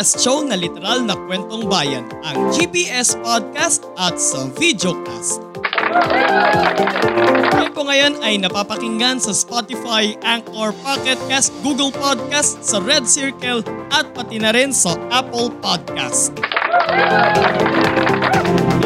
Podcast show na literal na kwentong bayan, ang GPS Podcast at sa Videocast. Ngayon po ngayon ay napapakinggan sa Spotify, Anchor, Pocket Cast, Google Podcast, sa Red Circle at pati na rin sa Apple Podcast.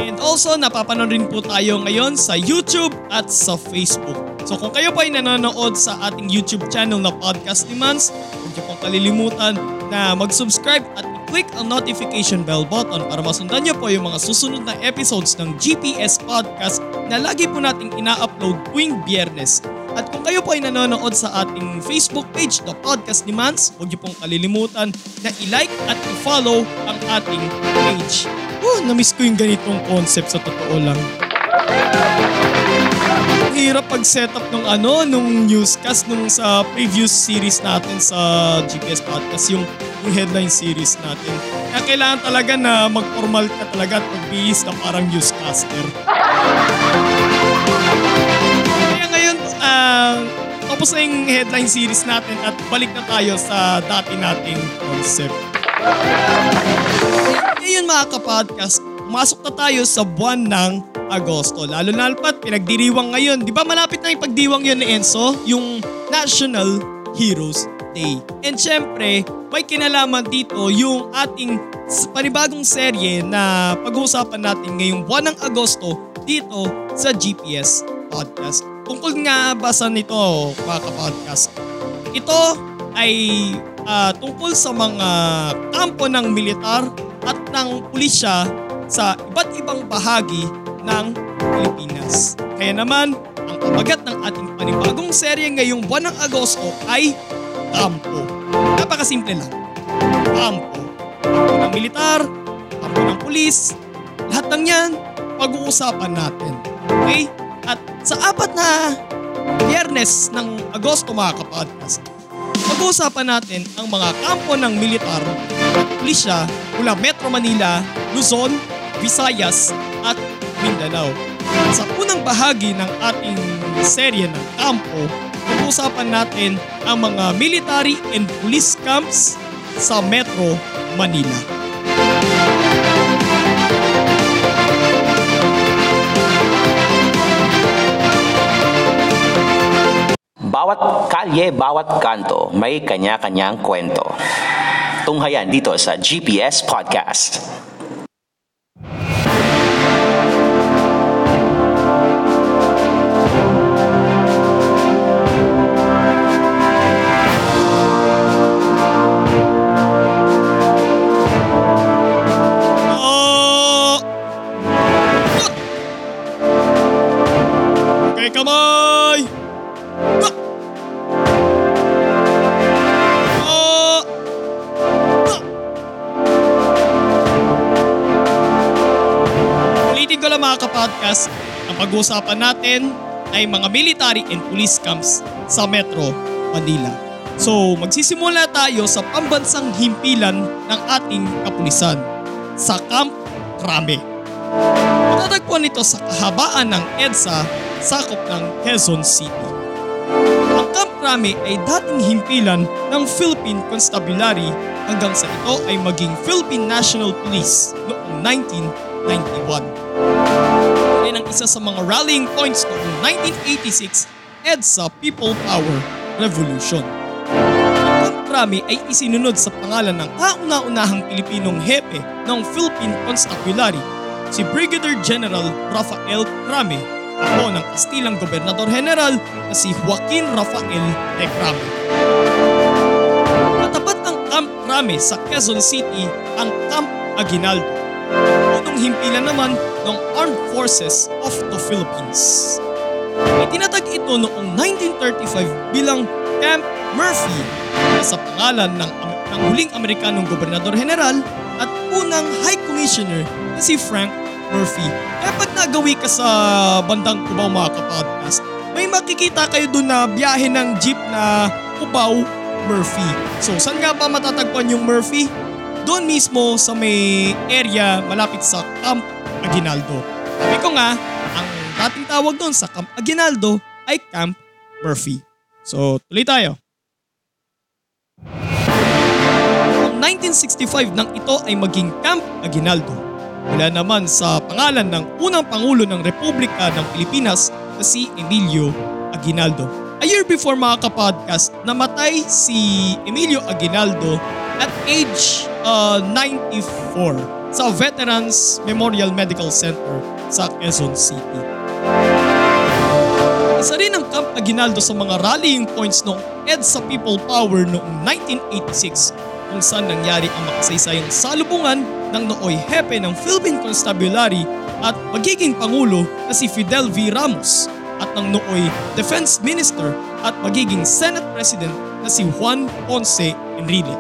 And also, napapanood rin po tayo ngayon sa YouTube at sa Facebook. So kung kayo pa ay nanonood sa ating YouTube channel na Podcast ni Mans, huwag niyo pong kalilimutan na mag-subscribe at i-click ang notification bell button para masundan niyo po yung mga susunod na episodes ng GPS Podcast na lagi po nating ina-upload tuwing biyernes. At kung kayo po ay nanonood sa ating Facebook page, The Podcast ni Mans, huwag niyo pong kalilimutan na i-like at i-follow ang ating page. Oh, na-miss ko yung ganitong concept sa totoo lang. Ang hirap pag-setup nung ano, nung newscast nung sa previous series natin sa GPS Podcast, yung, yung headline series natin. Kaya kailangan talaga na mag-formal ka talaga at magbihis ka parang newscaster. Kaya ngayon, ah, tapos na yung headline series natin at balik na tayo sa dati nating concept. Ngayon mga kapodcast, pumasok na tayo sa buwan ng Agosto. Lalo na pat pinagdiriwang ngayon. Di ba malapit na yung pagdiwang yun ni Enzo? Yung National Heroes Day. And syempre, may kinalaman dito yung ating panibagong serye na pag-uusapan natin ngayong buwan ng Agosto dito sa GPS Podcast. Tungkol nga ba sa nito mga kapodcast? Ito ay ah, tungkol sa mga kampo ng militar at ng pulisya sa iba't ibang bahagi ng Pilipinas. Kaya naman, ang pamagat ng ating panibagong serye ngayong buwan ng Agosto ay Kampo. Napakasimple lang. Kampo. Kampo ng militar, kampo ng pulis, lahat ng yan, pag-uusapan natin. Okay? At sa apat na biyernes ng Agosto mga kapodcast, pag-uusapan natin ang mga kampo ng militar at pulisya mula Metro Manila, Luzon, Visayas at Mindanao. Sa unang bahagi ng ating serye ng kampo, pag-uusapan natin ang mga military and police camps sa Metro Manila. Bawat kalye, bawat kanto, may kanya-kanyang kwento. Tunghayan dito sa GPS Podcast. Ulitin ko lang mga kapodcast, ang pag-uusapan natin ay mga military and police camps sa Metro Manila. So, magsisimula tayo sa pambansang himpilan ng ating kapulisan sa Camp Crame. Matatagpuan ito sa kahabaan ng EDSA, sakop ng Quezon City. Ang Camp Crame ay dating himpilan ng Philippine Constabulary hanggang sa ito ay maging Philippine National Police noong 1991. Yan ang isa sa mga rallying points noong 1986 EDSA People Power Revolution. Ang Crame ay isinunod sa pangalan ng kauna-unahang Pilipinong hepe ng Philippine Constabulary, si Brigadier General Rafael Crame, ako ng Kastilang Gobernador General na si Joaquin Rafael de Crame. Katapat ng Camp Crame sa Quezon City ang Camp Aguinaldo, unang himpilan naman ng Armed Forces of the Philippines. Itinatag ito noong 1935 bilang Camp Murphy sa pangalan ng, ng huling Amerikanong Gobernador General at unang High Commissioner na si Frank Murphy. Kaya pag nagawi ka sa bandang Cubao mga kapodcast, may makikita kayo doon na biyahe ng jeep na Cubao Murphy. So saan nga ba matatagpuan yung Murphy? Doon mismo sa may area malapit sa Camp Aguinaldo. Sabi ko nga, ang dating tawag doon sa Camp Aguinaldo ay Camp Murphy. So tuloy tayo. Noong 1965 nang ito ay maging Camp Aguinaldo. Mula naman sa pangalan ng unang Pangulo ng Republika ng Pilipinas na si Emilio Aguinaldo. A year before mga kapodcast, namatay si Emilio Aguinaldo at age uh, 94 sa Veterans Memorial Medical Center sa Quezon City. Isa rin ang Camp Aguinaldo sa mga rallying points noong EDSA People Power noong 1986 kung saan nangyari ang makasaysayang salubungan ng nooy hepe ng Philippine Constabulary at magiging Pangulo na si Fidel V. Ramos at ng nooy Defense Minister at magiging Senate President na si Juan Ponce Enrile.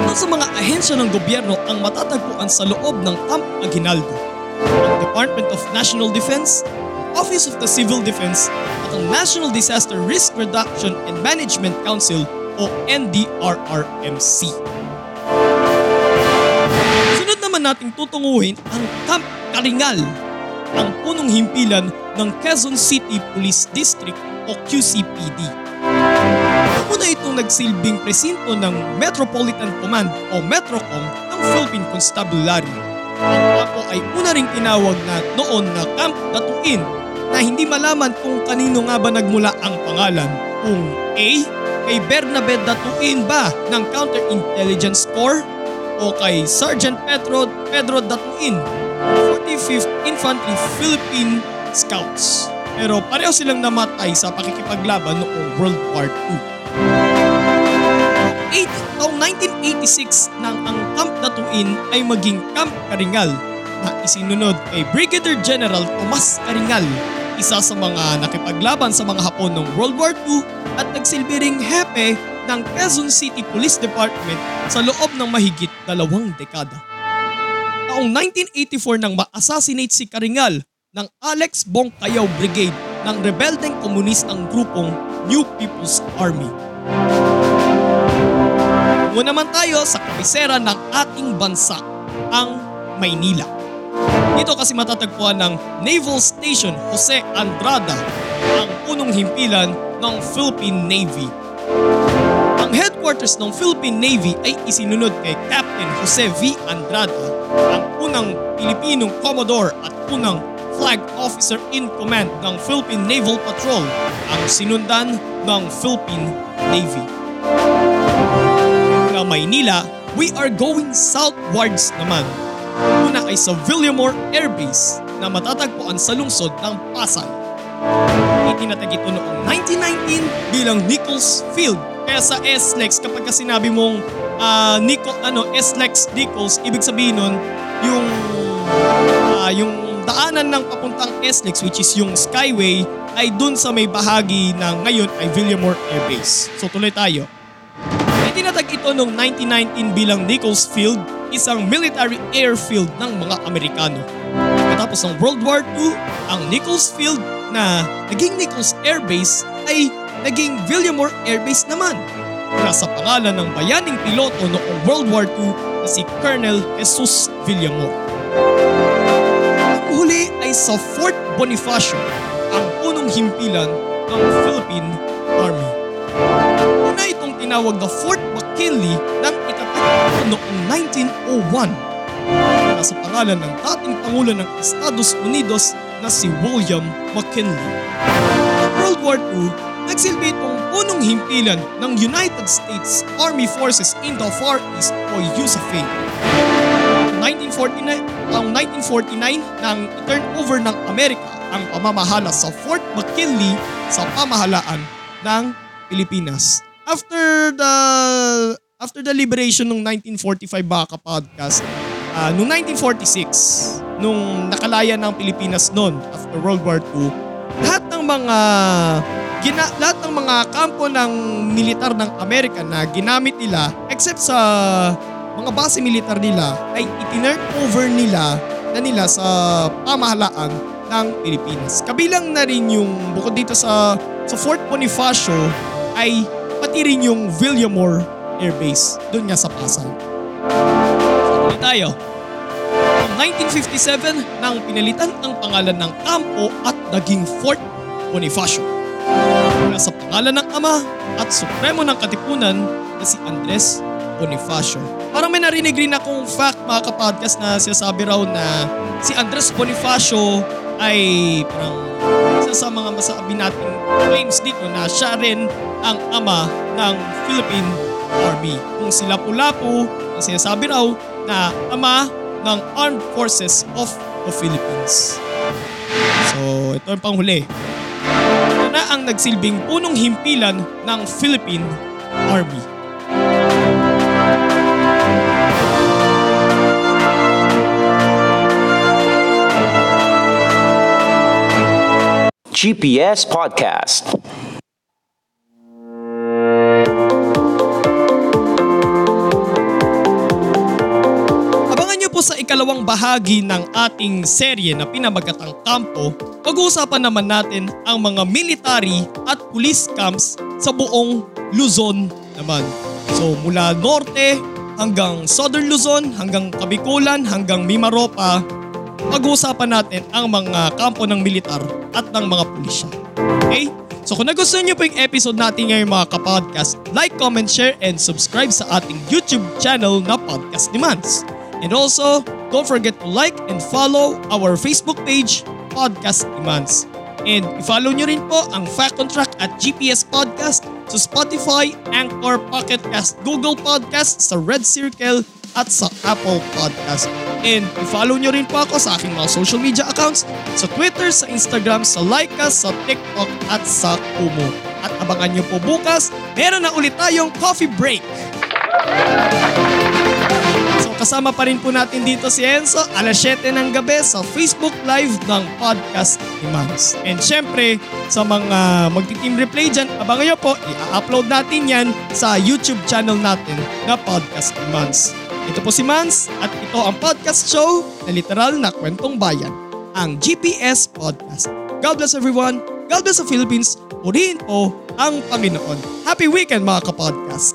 Ito sa mga ahensya ng gobyerno ang matatagpuan sa loob ng Camp Aguinaldo. Ang Department of National Defense, Office of the Civil Defense at ang National Disaster Risk Reduction and Management Council o NDRRMC. Sunod naman nating tutunguhin ang Camp Karingal, ang punong himpilan ng Quezon City Police District o QCPD. Una itong nagsilbing presinto ng Metropolitan Command o Metrocom ng Philippine Constabulary. Ang kampo ay una ring tinawag na noon na Camp Datuin na hindi malaman kung kanino nga ba nagmula ang pangalan. Kung A. Kay Bernabe Datuin ba ng Counterintelligence Corps o kay Sergeant Pedro, Pedro Datuin ng 45th Infantry Philippine Scouts. Pero pareho silang namatay sa pakikipaglaban noong World War II. 8, taong 1986 nang ang Camp Datuin ay maging Camp Karingal na isinunod kay Brigadier General Tomas Karingal, isa sa mga nakipaglaban sa mga Hapon noong World War II at nagsilbi ring hepe ng Quezon City Police Department sa loob ng mahigit dalawang dekada. Taong 1984 nang ma-assassinate si Karingal ng Alex Bongkayaw Brigade ng rebeldeng komunistang grupong New People's Army. Muna naman tayo sa kabisera ng ating bansa, ang Maynila. Dito kasi matatagpuan ng Naval Station Jose Andrada, ang punong himpilan ng Philippine Navy. Ang headquarters ng Philippine Navy ay isinunod kay Captain Jose V. Andrada, ang unang Pilipinong Commodore at unang Flag Officer in Command ng Philippine Naval Patrol, ang sinundan ng Philippine Navy. Mula Maynila, we are going southwards naman. Una ay sa Villamore Air Base na matatagpuan sa lungsod ng Pasay. Itinatag ito noong 1919 bilang Nichols Field. Kaya sa SLEX, kapag ka sinabi mong ah, Nico, ano, SLEX Nichols, ibig sabihin nun, yung, ah, yung daanan ng papuntang SLEX, which is yung Skyway, ay dun sa may bahagi na ngayon ay Villamore Air Base. So tuloy tayo. Itinatag ito noong 1919 bilang Nichols Field, isang military airfield ng mga Amerikano. Pagkatapos ng World War II, ang Nichols Field na naging Nichols Air Base ay naging Villamore Air Base naman. Mula sa pangalan ng bayaning piloto noong World War II na si Colonel Jesus Villamore. Ang huli ay sa Fort Bonifacio, ang punong himpilan ng Philippine Army. Una itong tinawag na Fort McKinley itatag noong 1901 na sa pangalan ng dating Pangulo ng Estados Unidos na si William McKinley. World War II, nagsilbi itong punong himpilan ng United States Army Forces in the Far East o USAFE. 1949, taong 1949 nang i-turn over ng Amerika ang pamamahala sa Fort McKinley sa pamahalaan ng Pilipinas. After the after the liberation ng 1945 baka podcast, ah, noong 1946, nung nakalaya ng Pilipinas noon after World War II, lahat ng mga gina, lahat ng mga kampo ng militar ng Amerika na ginamit nila except sa mga base militar nila ay itinurn over nila na nila sa pamahalaan ng Pilipinas. Kabilang na rin yung bukod dito sa sa Fort Bonifacio ay pati rin yung Villamore Air Base doon nga sa Pasay. So, tuloy tayo. Noong 1957 nang pinalitan ang pangalan ng kampo at naging Fort Bonifacio. Mula sa pangalan ng ama at supremo ng katipunan na si Andres Bonifacio. Parang may narinig rin akong fact mga kapodcast na sinasabi raw na si Andres Bonifacio ay parang isa sa mga masabi nating claims dito na siya rin ang ama ng Philippine Army. Kung si Lapu-Lapu, ang sinasabi raw na ama ng Armed Forces of the Philippines. So, ito ang panghuli. Ito na ang nagsilbing punong himpilan ng Philippine Army. GPS Podcast. Sa ikalawang bahagi ng ating serye na pinamagatang kampo, pag-uusapan naman natin ang mga military at police camps sa buong Luzon naman. So mula norte hanggang southern Luzon, hanggang Kabikulan, hanggang Mimaropa, pag-uusapan natin ang mga kampo ng militar at ng mga pulisya. Okay? So kung nagustuhan niyo po yung episode natin ngayon mga kapodcast, like, comment, share, and subscribe sa ating YouTube channel na Podcast ni Mans. And also, don't forget to like and follow our Facebook page, Podcast ni Mans. And i-follow nyo rin po ang Fact on Track at GPS Podcast sa Spotify, Anchor, Pocket Cast, Google Podcast, sa Red Circle at sa Apple Podcast. And i-follow nyo rin po ako sa aking mga social media accounts sa Twitter, sa Instagram, sa Laika, sa TikTok at sa Kumu. At abangan nyo po bukas, meron na ulit tayong coffee break. So kasama pa rin po natin dito si Enzo alas 7 ng gabi sa Facebook Live ng Podcast ni Mans. And syempre, sa mga magti-team replay dyan, abangan nyo po, i-upload natin yan sa YouTube channel natin na Podcast ni Mans. Ito po si Mans at ito ang podcast show na literal na kwentong bayan, ang GPS Podcast. God bless everyone. God bless the Philippines. Purihin po ang Panginoon. Happy weekend mga kapodcast.